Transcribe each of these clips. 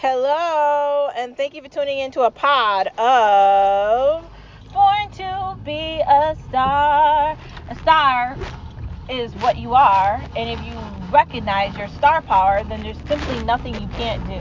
Hello, and thank you for tuning into a pod of Born to Be a Star. A star is what you are, and if you recognize your star power, then there's simply nothing you can't do.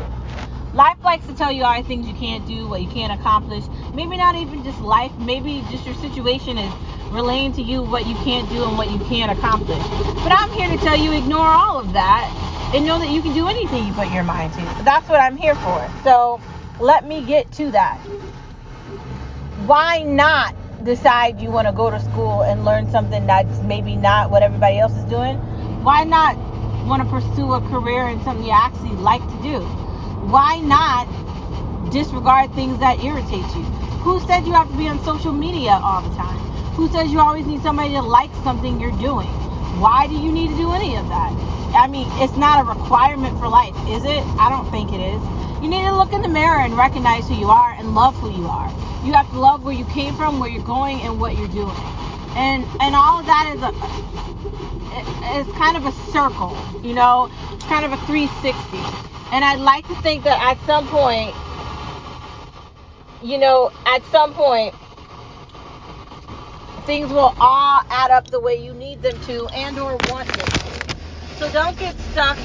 Life likes to tell you all the things you can't do, what you can't accomplish. Maybe not even just life, maybe just your situation is relaying to you what you can't do and what you can't accomplish. But I'm here to tell you ignore all of that and know that you can do anything you put your mind to. That's what I'm here for. So let me get to that. Why not decide you want to go to school and learn something that's maybe not what everybody else is doing? Why not want to pursue a career in something you actually like to do? Why not disregard things that irritate you? Who said you have to be on social media all the time? Who says you always need somebody to like something you're doing? Why do you need to do any of that? I mean, it's not a requirement for life, is it? I don't think it is. You need to look in the mirror and recognize who you are and love who you are. You have to love where you came from, where you're going, and what you're doing. And and all of that is a it's kind of a circle, you know, it's kind of a 360. And I'd like to think that at some point, you know, at some point, things will all add up the way you need them to and or want them. So don't get stuck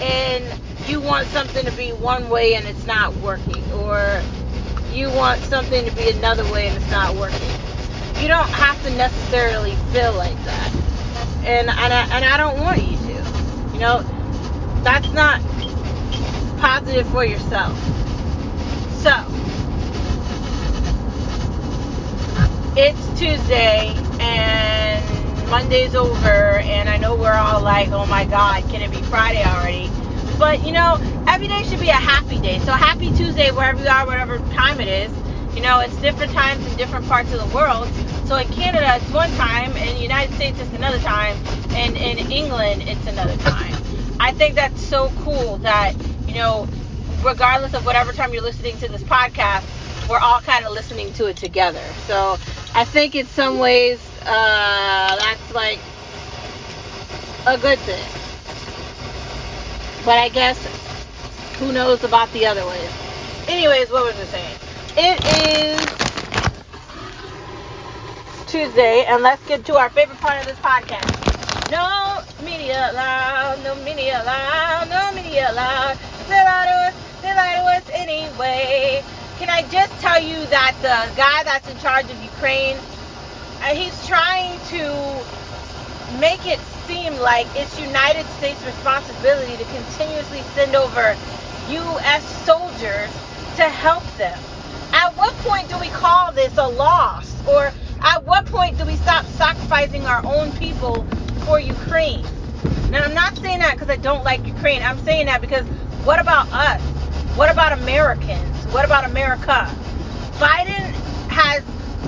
in you want something to be one way and it's not working or you want something to be another way and it's not working. You don't have to necessarily feel like that. And and I, and I don't want you to. You know, that's not positive for yourself. So, it's Tuesday and Monday's over, and I know we're like, oh my God, can it be Friday already? But you know, every day should be a happy day. So, happy Tuesday wherever you are, whatever time it is. You know, it's different times in different parts of the world. So, in Canada, it's one time, in the United States, it's another time, and in England, it's another time. I think that's so cool that, you know, regardless of whatever time you're listening to this podcast, we're all kind of listening to it together. So I think in some ways uh, that's like a good thing. But I guess who knows about the other ways. Anyways, what was I saying? It is Tuesday, and let's get to our favorite part of this podcast. No media allowed, no media allowed, no media allowed. They lie to us, they lie to us anyway. Can I just tell you that the guy that's in charge of Ukraine, uh, he's trying to make it seem like it's United States' responsibility to continuously send over U.S. soldiers to help them. At what point do we call this a loss? Or at what point do we stop sacrificing our own people for Ukraine? Now, I'm not saying that because I don't like Ukraine. I'm saying that because what about us? What about Americans? What about America? Biden has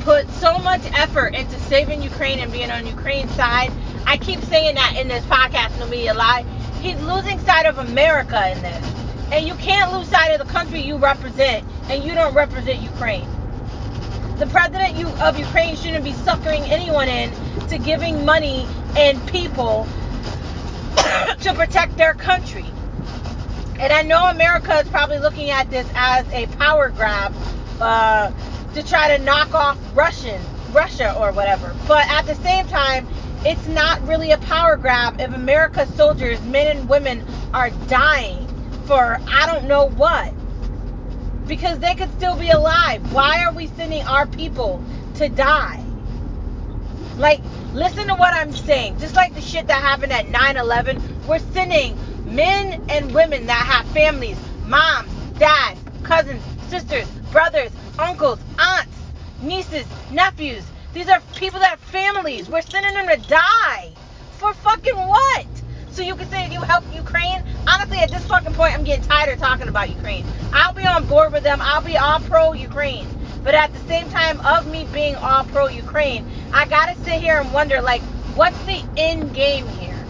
put so much effort into saving Ukraine and being on Ukraine's side. I keep saying that in this podcast, no media lie. He's losing sight of America in this. And you can't lose sight of the country you represent, and you don't represent Ukraine. The president of Ukraine shouldn't be suckering anyone in to giving money and people to protect their country. And I know America is probably looking at this as a power grab uh, to try to knock off Russian, Russia or whatever. But at the same time, it's not really a power grab if America's soldiers, men and women, are dying for I don't know what. Because they could still be alive. Why are we sending our people to die? Like, listen to what I'm saying. Just like the shit that happened at 9 11, we're sending men and women that have families, moms, dads, cousins, sisters, brothers, uncles, aunts, nieces, nephews. These are people that have families. We're sending them to die. For fucking what? So you can say you help Ukraine? Honestly, at this fucking point, I'm getting tired of talking about Ukraine. I'll be on board with them. I'll be all pro Ukraine. But at the same time of me being all pro Ukraine, I gotta sit here and wonder, like, what's the end game here?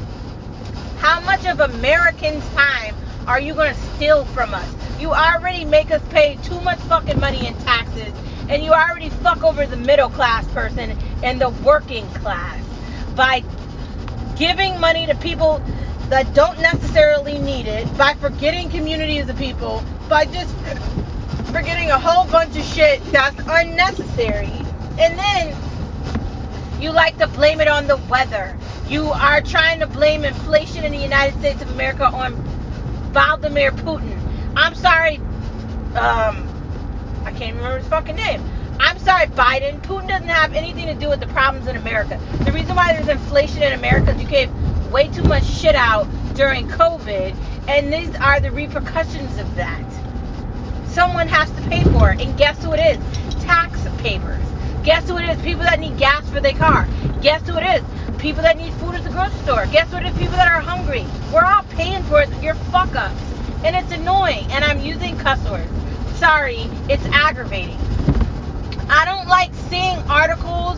How much of Americans' time are you gonna steal from us? You already make us pay too much fucking money in taxes, and you already fuck over the middle class person and the working class by giving money to people that don't necessarily need it, by forgetting communities of people, by just forgetting a whole bunch of shit that's unnecessary. And then you like to blame it on the weather. You are trying to blame inflation in the United States of America on Vladimir Putin. I'm sorry, um, I can't remember his fucking name. I'm sorry, Biden. Putin doesn't have anything to do with the problems in America. The reason why there's inflation in America is you gave way too much shit out during COVID, and these are the repercussions of that. Someone has to pay for it, and guess who it is? Tax papers. Guess who it is? People that need gas for their car. Guess who it is? People that need food at the grocery store. Guess what it is? People that are hungry. We're all paying for it. You're fuck ups. And it's annoying. And I'm using cuss words. Sorry, it's aggravating. I don't like seeing articles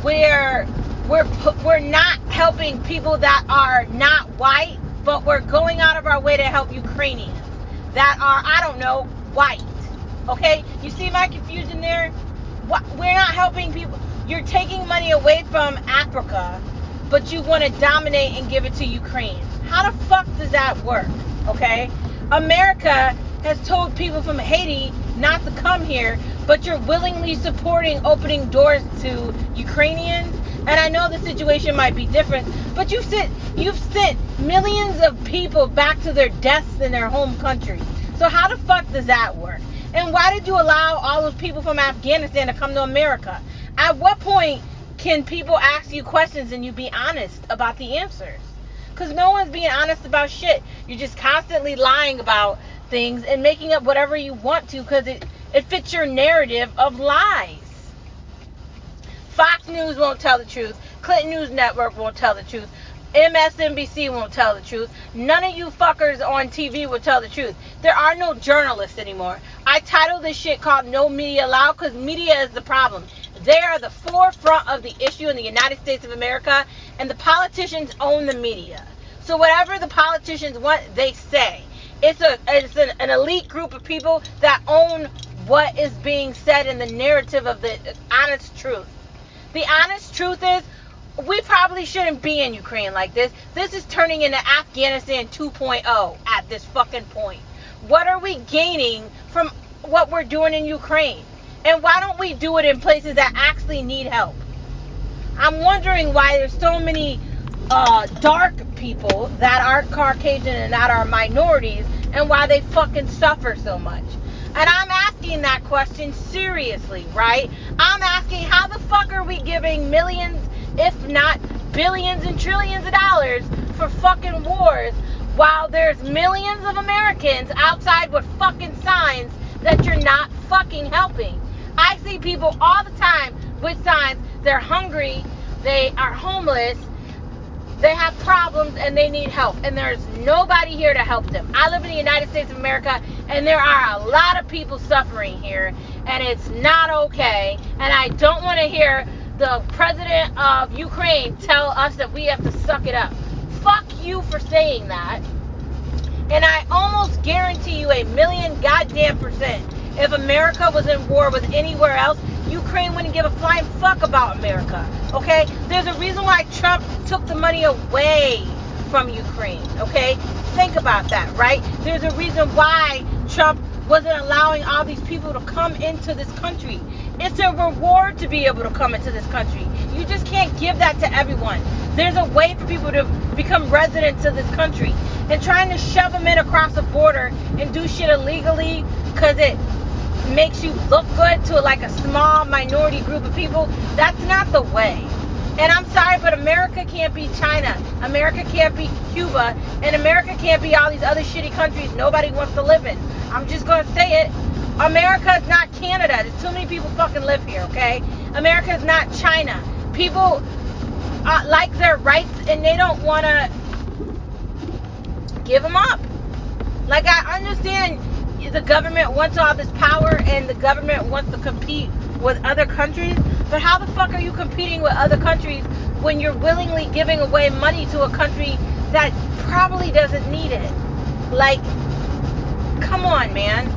where we're we're not helping people that are not white, but we're going out of our way to help Ukrainians that are I don't know white. Okay, you see my confusion there? We're not helping people. You're taking money away from Africa, but you want to dominate and give it to Ukraine. How the fuck does that work? Okay, America has told people from Haiti not to come here, but you're willingly supporting opening doors to Ukrainians. And I know the situation might be different, but you've sent you've sent millions of people back to their deaths in their home country. So how the fuck does that work? And why did you allow all those people from Afghanistan to come to America? At what point can people ask you questions and you be honest about the answers? Because no one's being honest about shit. You're just constantly lying about things and making up whatever you want to because it, it fits your narrative of lies. Fox News won't tell the truth. Clinton News Network won't tell the truth. MSNBC won't tell the truth. None of you fuckers on TV will tell the truth. There are no journalists anymore. I titled this shit called No Media Allowed because media is the problem. They are the forefront of the issue in the United States of America, and the politicians own the media. So whatever the politicians want, they say. It's a it's an, an elite group of people that own what is being said in the narrative of the honest truth. The honest truth is we probably shouldn't be in Ukraine like this. This is turning into Afghanistan 2.0 at this fucking point. What are we gaining from what we're doing in Ukraine? And why don't we do it in places that actually need help? I'm wondering why there's so many uh, dark people that are Caucasian and that are minorities and why they fucking suffer so much. And I'm asking that question seriously, right? I'm asking how the fuck are we giving millions, if not billions and trillions of dollars for fucking wars while there's millions of Americans outside with fucking signs that you're not fucking helping? I see people all the time with signs. They're hungry, they are homeless, they have problems and they need help, and there's nobody here to help them. I live in the United States of America, and there are a lot of people suffering here, and it's not okay. And I don't want to hear the president of Ukraine tell us that we have to suck it up. Fuck you for saying that. And I almost guarantee you a million goddamn percent if America was in war with anywhere else, Ukraine wouldn't give a flying fuck about America. Okay? There's a reason why Trump took the money away from Ukraine. Okay? Think about that, right? There's a reason why Trump wasn't allowing all these people to come into this country. It's a reward to be able to come into this country. You just can't give that to everyone. There's a way for people to become residents of this country. And trying to shove them in across the border and do shit illegally because it makes you look good to like a small minority group of people, that's not the way. And I'm sorry, but America can't be China. America can't be Cuba. And America can't be all these other shitty countries nobody wants to live in. I'm just going to say it. America is not Canada. There's too many people fucking live here, okay? America is not China. People uh, like their rights and they don't want to give them up. Like, I understand the government wants all this power and the government wants to compete with other countries. But how the fuck are you competing with other countries when you're willingly giving away money to a country that probably doesn't need it? Like, come on, man.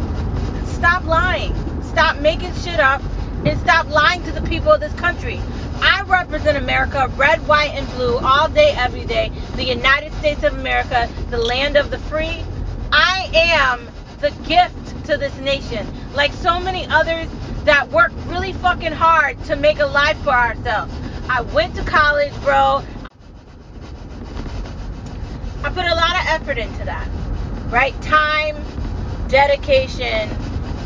Stop lying. Stop making shit up and stop lying to the people of this country. I represent America, red, white, and blue, all day, every day. The United States of America, the land of the free. I am the gift to this nation. Like so many others that work really fucking hard to make a life for ourselves. I went to college, bro. I put a lot of effort into that, right? Time, dedication,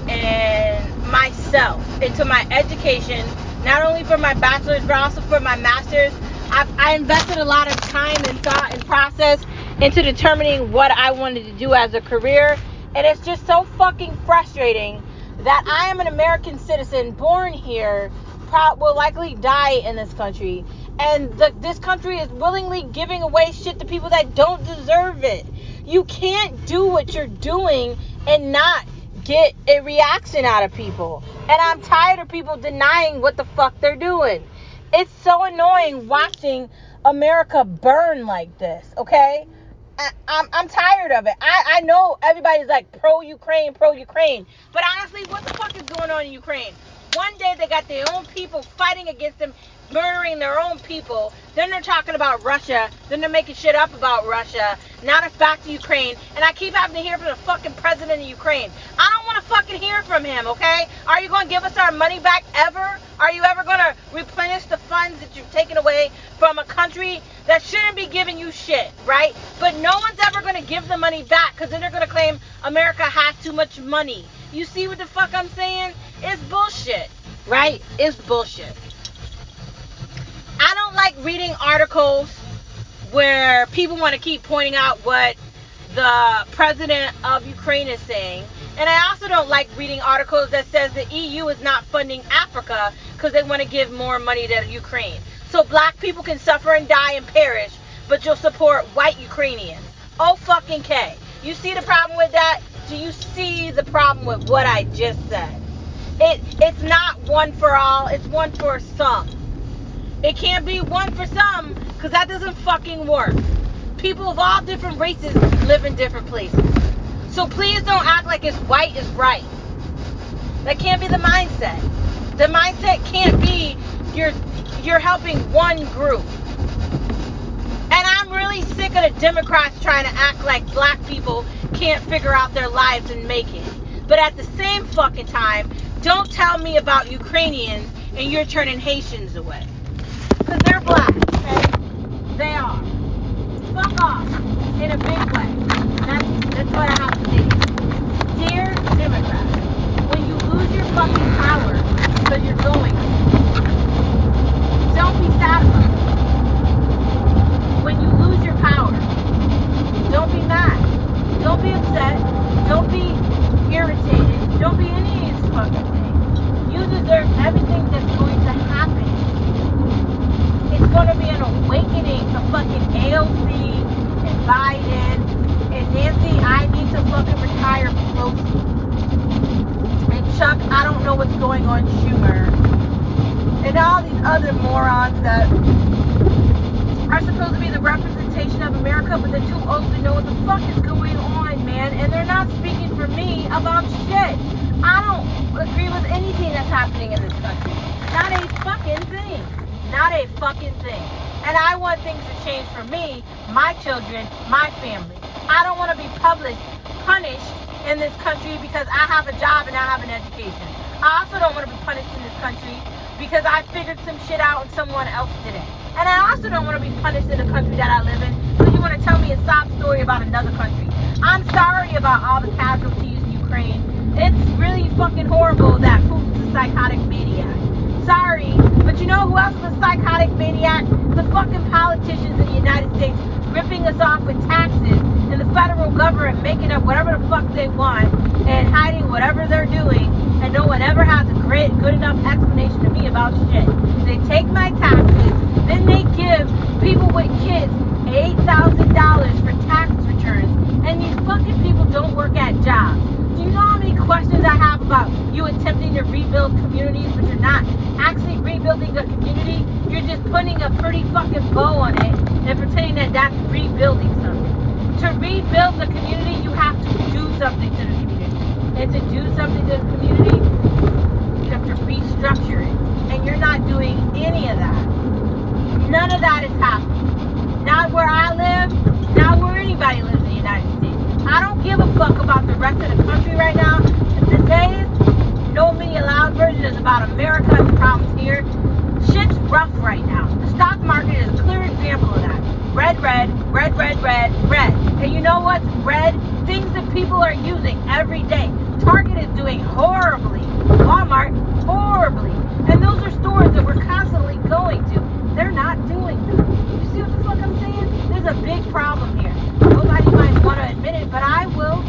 and myself into my education, not only for my bachelor's, but also for my master's. I, I invested a lot of time and thought and process into determining what I wanted to do as a career. And it's just so fucking frustrating that I am an American citizen born here, will likely die in this country. And the, this country is willingly giving away shit to people that don't deserve it. You can't do what you're doing and not get a reaction out of people. And I'm tired of people denying what the fuck they're doing. It's so annoying watching America burn like this, okay? I, am I'm, I'm tired of it. I, I know everybody's like pro Ukraine, pro Ukraine. But honestly, what the fuck is going on in Ukraine? One day they got their own people fighting against them murdering their own people. Then they're talking about Russia. Then they're making shit up about Russia. Now it's back to Ukraine. And I keep having to hear from the fucking president of Ukraine. I don't want to fucking hear from him, okay? Are you going to give us our money back ever? Are you ever going to replenish the funds that you've taken away from a country that shouldn't be giving you shit, right? But no one's ever going to give the money back because then they're going to claim America has too much money. You see what the fuck I'm saying? It's bullshit, right? It's bullshit. Don't like reading articles where people want to keep pointing out what the president of Ukraine is saying. And I also don't like reading articles that says the EU is not funding Africa because they want to give more money to Ukraine. So black people can suffer and die and perish, but you'll support white Ukrainians. Oh fucking K. You see the problem with that? Do you see the problem with what I just said? It it's not one for all, it's one for some. It can't be one for some because that doesn't fucking work. People of all different races live in different places. So please don't act like it's white is right. That can't be the mindset. The mindset can't be you're you're helping one group. And I'm really sick of the Democrats trying to act like black people can't figure out their lives and make it. But at the same fucking time, don't tell me about Ukrainians and you're turning Haitians away. Because they're black, okay? They are. Fuck off. In a big way. That's, that's what I have to say. Dear Democrats, when you lose your fucking power, because you're going, don't be sad about it. When you lose your power, don't be mad. Don't be upset. Don't be irritated. Don't be any of these fucking things. You deserve everything that's going to happen it's going to be an awakening to fucking AOC and Biden and Nancy. I need to fucking retire Pelosi. And Chuck, I don't know what's going on, Schumer. And all these other morons that are supposed to be the representation of America, they're to know what the fuck is going on, man. And they're not speaking for me about shit. I don't agree with anything that's happening in this country. Not a fucking thing. Not a fucking thing. And I want things to change for me, my children, my family. I don't want to be published, punished in this country because I have a job and I have an education. I also don't want to be punished in this country because I figured some shit out and someone else didn't. And I also don't want to be punished in the country that I live in So you want to tell me a sob story about another country. I'm sorry about all the casualties in Ukraine. It's really fucking horrible that Putin's a psychotic maniac sorry, but you know who else is a psychotic maniac? The fucking politicians in the United States ripping us off with taxes and the federal government making up whatever the fuck they want and hiding whatever they're doing and no one ever has a great good enough explanation to me about shit. They take my taxes, then they give people with kids $8,000 for tax returns and these fucking people don't work at jobs. Do you know how many questions I have about you attempting to rebuild communities, but you're not actually rebuilding a community? You're just putting a pretty fucking bow on it and pretending that that's rebuilding something. To rebuild the community, you have to do something to the community. And to do something to the community, you have to restructure it. And you're not doing any of that. None of that is happening. Not where I live, not where anybody lives in the United States. I don't give a fuck about the rest of the country right now. Today's No Media Allowed version is about America and the problems here. Shit's rough right now. The stock market is a clear example of that. Red, red, red, red, red, red. And you know what's red? Things that people are using every day. Target is doing horribly. Walmart, horribly. And those are stores that we're constantly going to. They're not doing good. You see what the fuck I'm saying? There's a big problem here. Nobody might want to admit it, but I will.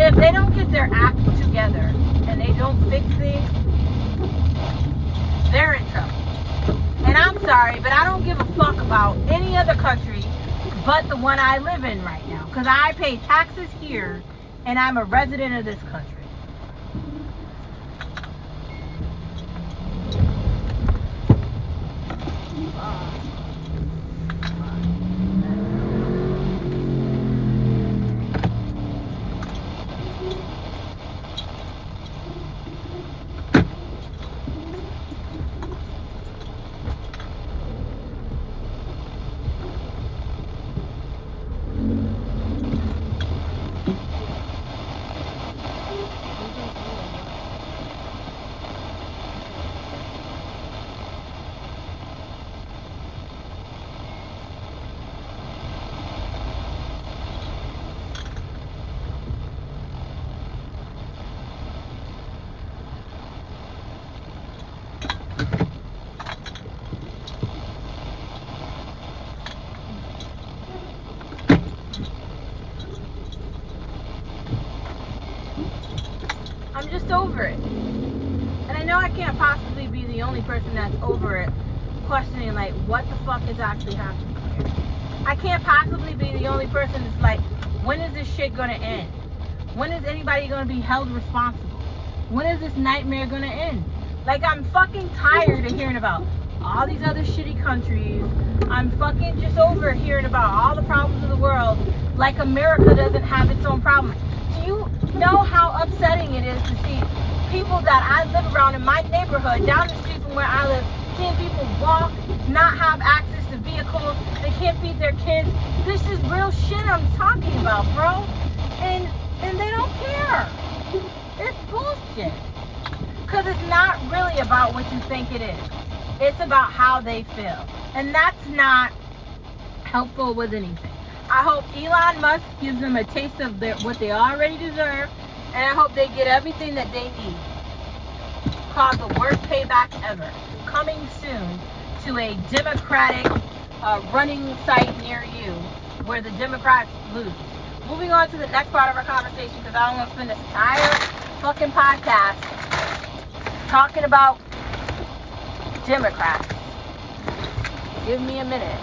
If they don't get their act together and they don't fix things, they're in trouble. And I'm sorry, but I don't give a fuck about any other country but the one I live in right now. Because I pay taxes here and I'm a resident of this country. I'm just over it. And I know I can't possibly be that's over it, questioning like what the fuck is actually happening here. I can't possibly be the only person that's like, when is this shit gonna end? When is anybody gonna be held responsible? When is this nightmare gonna end? Like I'm fucking tired of hearing about all these other shitty countries. I'm fucking just over hearing about all the problems of the world like America doesn't have its own problems. Do you know how upsetting it is to see people that I live around in my neighborhood, down the street where I live, Can't people walk, not have access to vehicles, they can't feed their kids. This is real shit I'm talking about, bro. And and they don't care. It's bullshit. Because it's not really about what you think it is. It's about how they feel. And that's not helpful with anything. I hope Elon Musk gives them a taste of their, what they already deserve, and I hope they get everything that they need. Called the worst payback ever. Coming soon to a Democratic uh, running site near you where the Democrats lose. Moving on to the next part of our conversation because I don't want to spend this entire fucking podcast talking about Democrats. Give me a minute.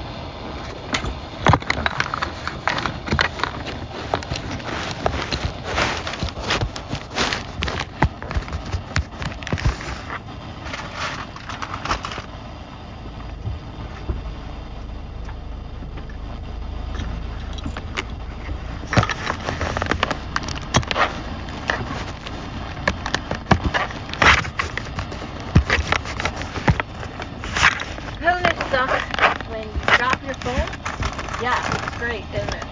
Doesn't it suck when you drop your phone? Yeah, it's great, isn't it?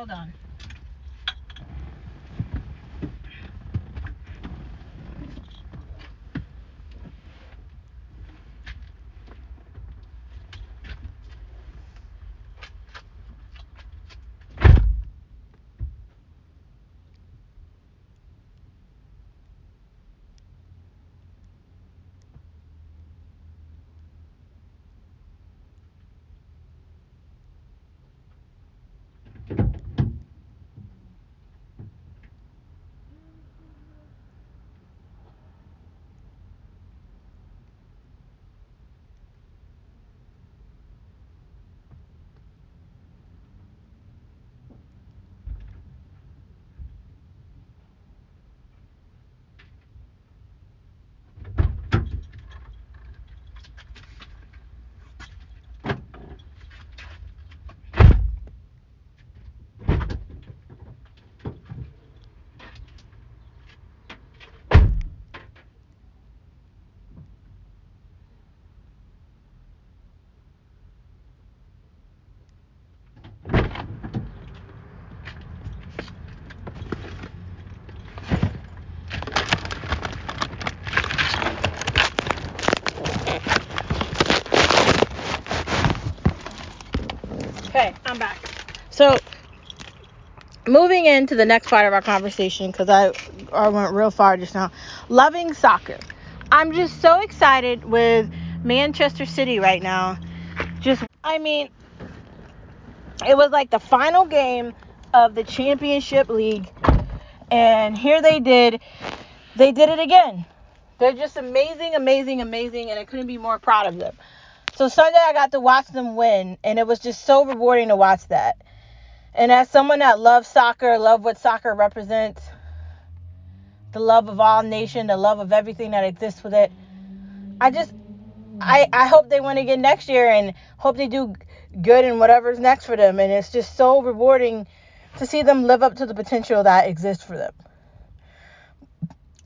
Hold on. Moving into the next part of our conversation because I, I went real far just now. Loving soccer. I'm just so excited with Manchester City right now. Just, I mean, it was like the final game of the Championship League, and here they did, they did it again. They're just amazing, amazing, amazing, and I couldn't be more proud of them. So Sunday I got to watch them win, and it was just so rewarding to watch that. And as someone that loves soccer, love what soccer represents, the love of all nation, the love of everything that exists with it, I just I I hope they win again next year and hope they do good in whatever's next for them. And it's just so rewarding to see them live up to the potential that exists for them.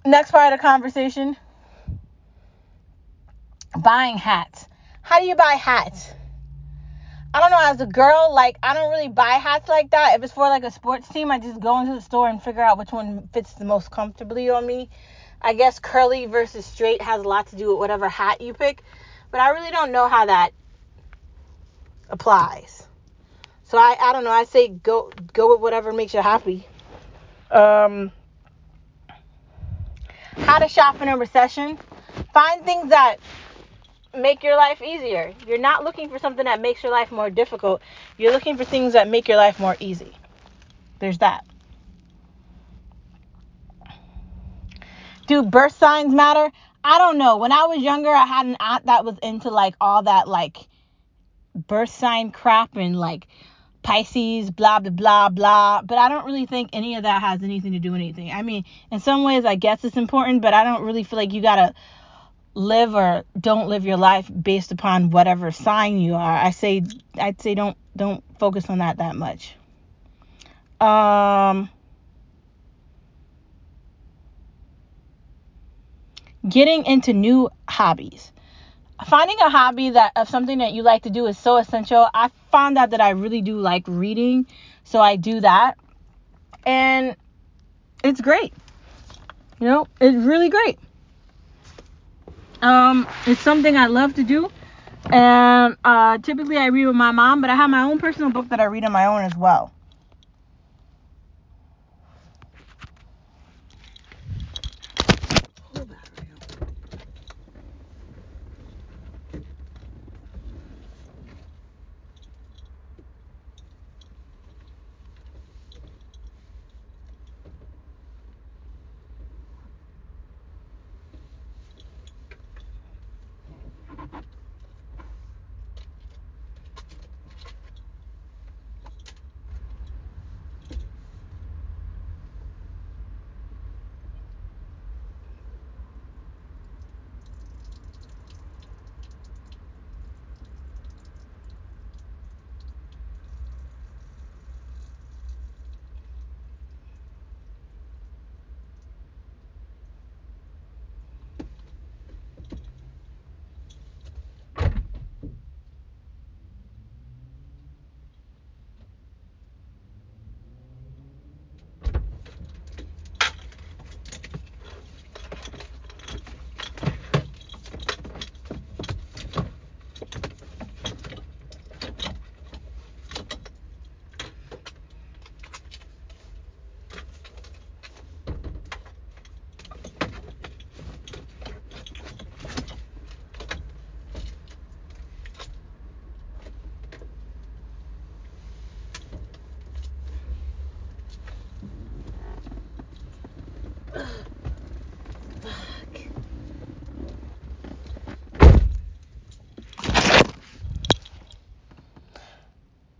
Next part of the conversation buying hats. How do you buy hats? I don't know, as a girl, like I don't really buy hats like that. If it's for like a sports team, I just go into the store and figure out which one fits the most comfortably on me. I guess curly versus straight has a lot to do with whatever hat you pick, but I really don't know how that applies. So I, I don't know. I say go go with whatever makes you happy. Um, how to shop in a recession. Find things that make your life easier. You're not looking for something that makes your life more difficult. You're looking for things that make your life more easy. There's that. Do birth signs matter? I don't know. When I was younger, I had an aunt that was into like all that like birth sign crap and like Pisces, blah, blah, blah, blah. But I don't really think any of that has anything to do with anything. I mean, in some ways, I guess it's important, but I don't really feel like you got to live or don't live your life based upon whatever sign you are. I say I'd say don't don't focus on that that much. Um getting into new hobbies. Finding a hobby that of something that you like to do is so essential. I found out that I really do like reading, so I do that. And it's great. You know, it's really great. Um, it's something I love to do. And uh, typically I read with my mom, but I have my own personal book that I read on my own as well.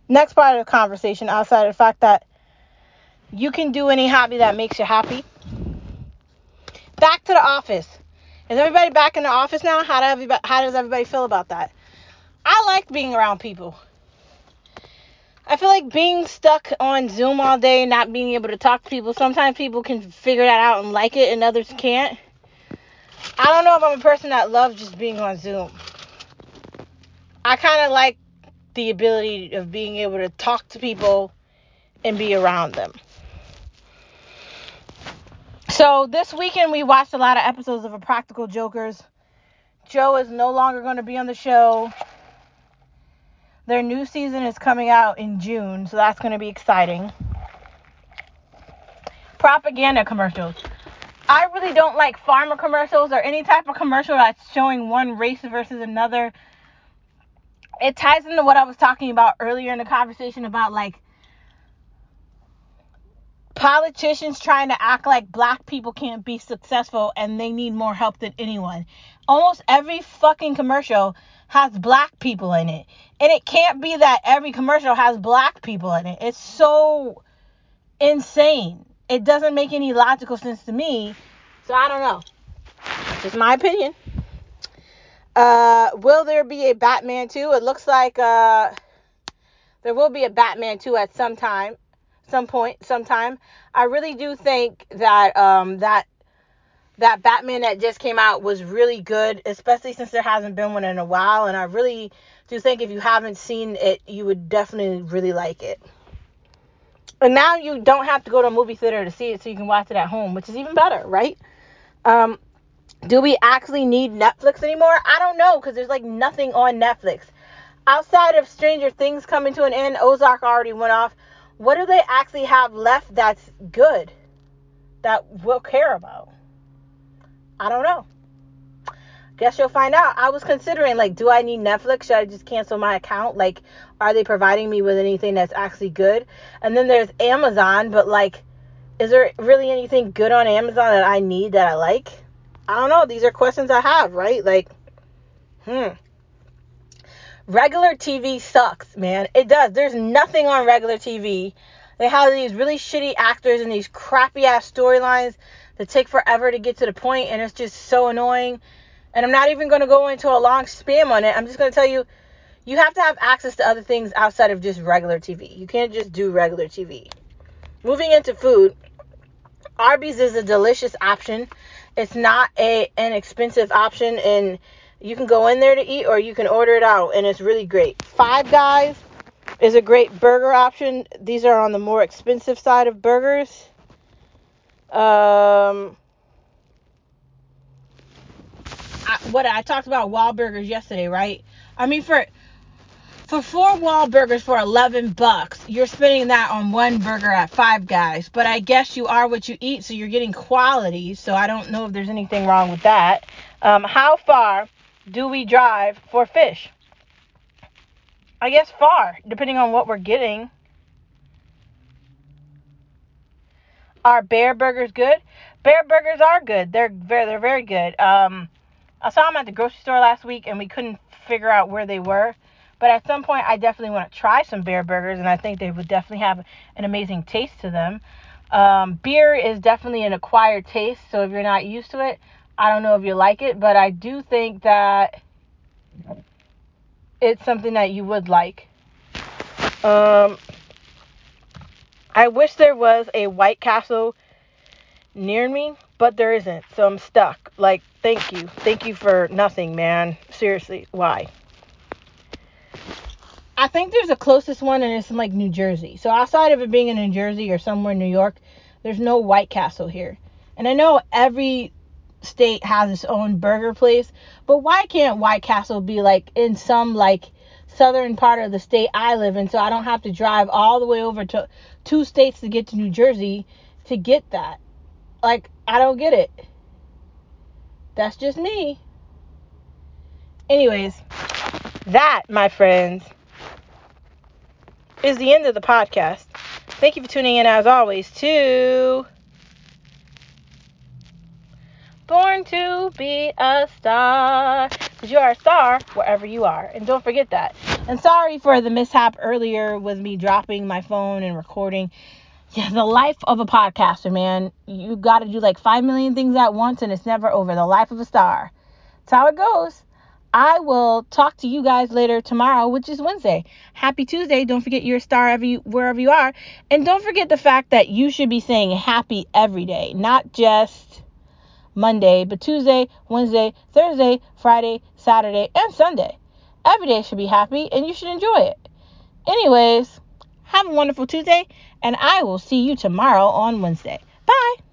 Next part of the conversation, outside of the fact that you can do any hobby that makes you happy. Back to the office. Is everybody back in the office now? How, do everybody, how does everybody feel about that? I like being around people. I feel like being stuck on Zoom all day, not being able to talk to people, sometimes people can figure that out and like it and others can't. I don't know if I'm a person that loves just being on Zoom. I kind of like the ability of being able to talk to people and be around them. So this weekend we watched a lot of episodes of Impractical Jokers. Joe is no longer going to be on the show. Their new season is coming out in June, so that's going to be exciting. propaganda commercials. I really don't like farmer commercials or any type of commercial that's showing one race versus another. It ties into what I was talking about earlier in the conversation about like politicians trying to act like black people can't be successful and they need more help than anyone. Almost every fucking commercial has black people in it. And it can't be that every commercial has black people in it. It's so insane. It doesn't make any logical sense to me. So I don't know. Just my opinion. Uh, will there be a Batman 2? It looks like uh, there will be a Batman 2 at some time some point, sometime. I really do think that um, that that Batman that just came out was really good, especially since there hasn't been one in a while. And I really do think if you haven't seen it, you would definitely really like it. And now you don't have to go to a movie theater to see it, so you can watch it at home, which is even better, right? Um, do we actually need Netflix anymore? I don't know, because there's like nothing on Netflix. Outside of Stranger Things coming to an end, Ozark already went off what do they actually have left that's good that we'll care about? I don't know. Guess you'll find out. I was considering like, do I need Netflix? Should I just cancel my account? Like, are they providing me with anything that's actually good? And then there's Amazon, but like, is there really anything good on Amazon that I need that I like? I don't know. These are questions I have, right? Like, hmm regular TV sucks, man. It does. There's nothing on regular TV. They have these really shitty actors and these crappy ass storylines that take forever to get to the point, and it's just so annoying. And I'm not even going to go into a long spam on it. I'm just going to tell you, you have to have access to other things outside of just regular TV. You can't just do regular TV. Moving into food, Arby's is a delicious option. It's not a an expensive option, and you can go in there to eat or you can order it out and it's really great. Five Guys is a great burger option. These are on the more expensive side of burgers. Um, I, what I talked about Wahlburgers yesterday, right? I mean for for four Wahlburgers for 11 bucks, you're spending that on one burger at Five Guys. But I guess you are what you eat, so you're getting quality. So I don't know if there's anything wrong with that. Um, how far do we drive for fish? I guess far, depending on what we're getting. Are bear burgers good? Bear burgers are good. They're very, they're very good. Um, I saw them at the grocery store last week, and we couldn't figure out where they were. But at some point, I definitely want to try some bear burgers, and I think they would definitely have an amazing taste to them. Um, beer is definitely an acquired taste, so if you're not used to it, I don't know if you like it, but I do think that it's something that you would like. Um, I wish there was a White Castle near me, but there isn't, so I'm stuck. Like, thank you. Thank you for nothing, man. Seriously, why? I think there's a closest one, and it's in like New Jersey. So outside of it being in New Jersey or somewhere in New York, there's no White Castle here. And I know every state has its own burger place, but why can't White Castle be like in some like southern part of the state I live in so I don't have to drive all the way over to two states to get to New Jersey to get that? Like I don't get it. That's just me. Anyways, that, my friends, is the end of the podcast. Thank you for tuning in as always to Born to be a star. Because you are a star wherever you are. And don't forget that. And sorry for the mishap earlier with me dropping my phone and recording. Yeah, the life of a podcaster, man. You got to do like 5 million things at once and it's never over. The life of a star. That's how it goes. I will talk to you guys later tomorrow, which is Wednesday. Happy Tuesday. Don't forget you're a star every, wherever you are. And don't forget the fact that you should be saying happy every day, not just Monday, but Tuesday, Wednesday, Thursday, Friday, Saturday, and Sunday. Every day should be happy and you should enjoy it. Anyways, have a wonderful Tuesday, and I will see you tomorrow on Wednesday. Bye.